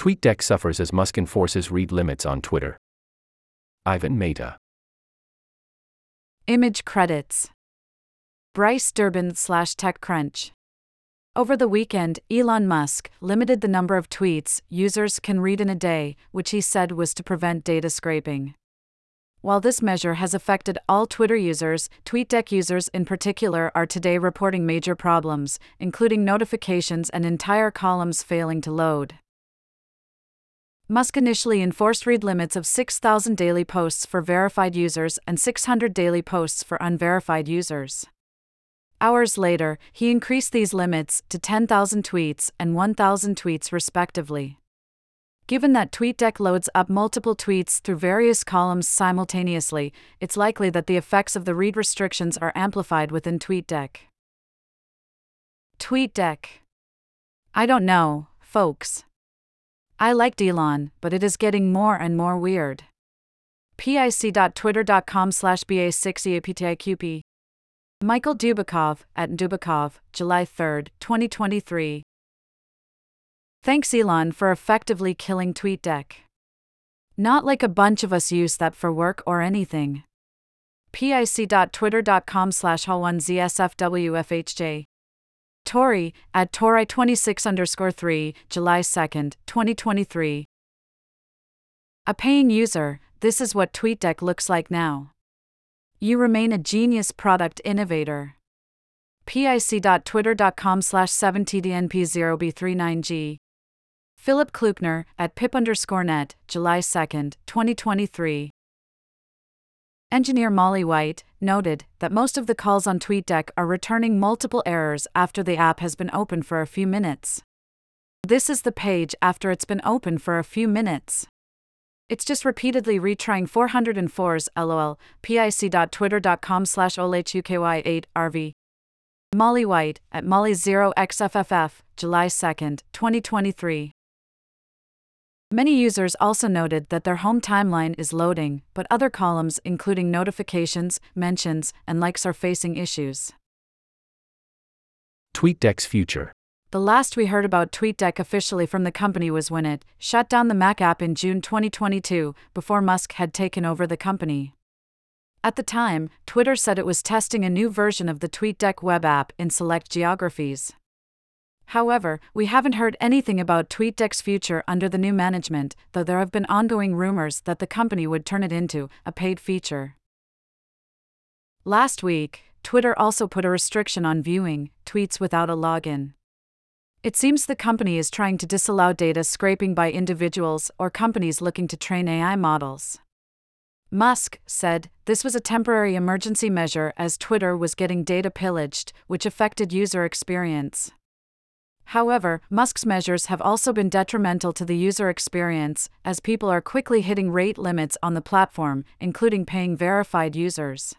TweetDeck suffers as Musk enforces read limits on Twitter. Ivan Mehta. Image credits. Bryce Durbin slash TechCrunch. Over the weekend, Elon Musk limited the number of tweets users can read in a day, which he said was to prevent data scraping. While this measure has affected all Twitter users, TweetDeck users in particular are today reporting major problems, including notifications and entire columns failing to load. Musk initially enforced read limits of 6,000 daily posts for verified users and 600 daily posts for unverified users. Hours later, he increased these limits to 10,000 tweets and 1,000 tweets respectively. Given that TweetDeck loads up multiple tweets through various columns simultaneously, it's likely that the effects of the read restrictions are amplified within TweetDeck. TweetDeck. I don't know, folks. I liked Elon, but it is getting more and more weird. pic.twitter.com slash ba6eaptiqp Michael Dubikov, at Dubikov, July 3, 2023. Thanks, Elon, for effectively killing TweetDeck. Not like a bunch of us use that for work or anything. pic.twitter.com slash hall1zsfwfhj. Tori, at Tori26 underscore 3, July 2, 2023. A paying user, this is what TweetDeck looks like now. You remain a genius product innovator. pic.twitter.com slash 7tdnp0b39g. Philip Klukner, at pip underscore net, July 2, 2023. Engineer Molly White noted that most of the calls on TweetDeck are returning multiple errors after the app has been open for a few minutes. This is the page after it's been open for a few minutes. It's just repeatedly retrying 404s lol, pic.twitter.com slash olhuky8rv. Molly White, at Molly0xfff, July 2, 2023. Many users also noted that their home timeline is loading, but other columns, including notifications, mentions, and likes, are facing issues. TweetDeck's future. The last we heard about TweetDeck officially from the company was when it shut down the Mac app in June 2022, before Musk had taken over the company. At the time, Twitter said it was testing a new version of the TweetDeck web app in select geographies. However, we haven't heard anything about TweetDeck's future under the new management, though there have been ongoing rumors that the company would turn it into a paid feature. Last week, Twitter also put a restriction on viewing tweets without a login. It seems the company is trying to disallow data scraping by individuals or companies looking to train AI models. Musk said this was a temporary emergency measure as Twitter was getting data pillaged, which affected user experience. However, Musk's measures have also been detrimental to the user experience, as people are quickly hitting rate limits on the platform, including paying verified users.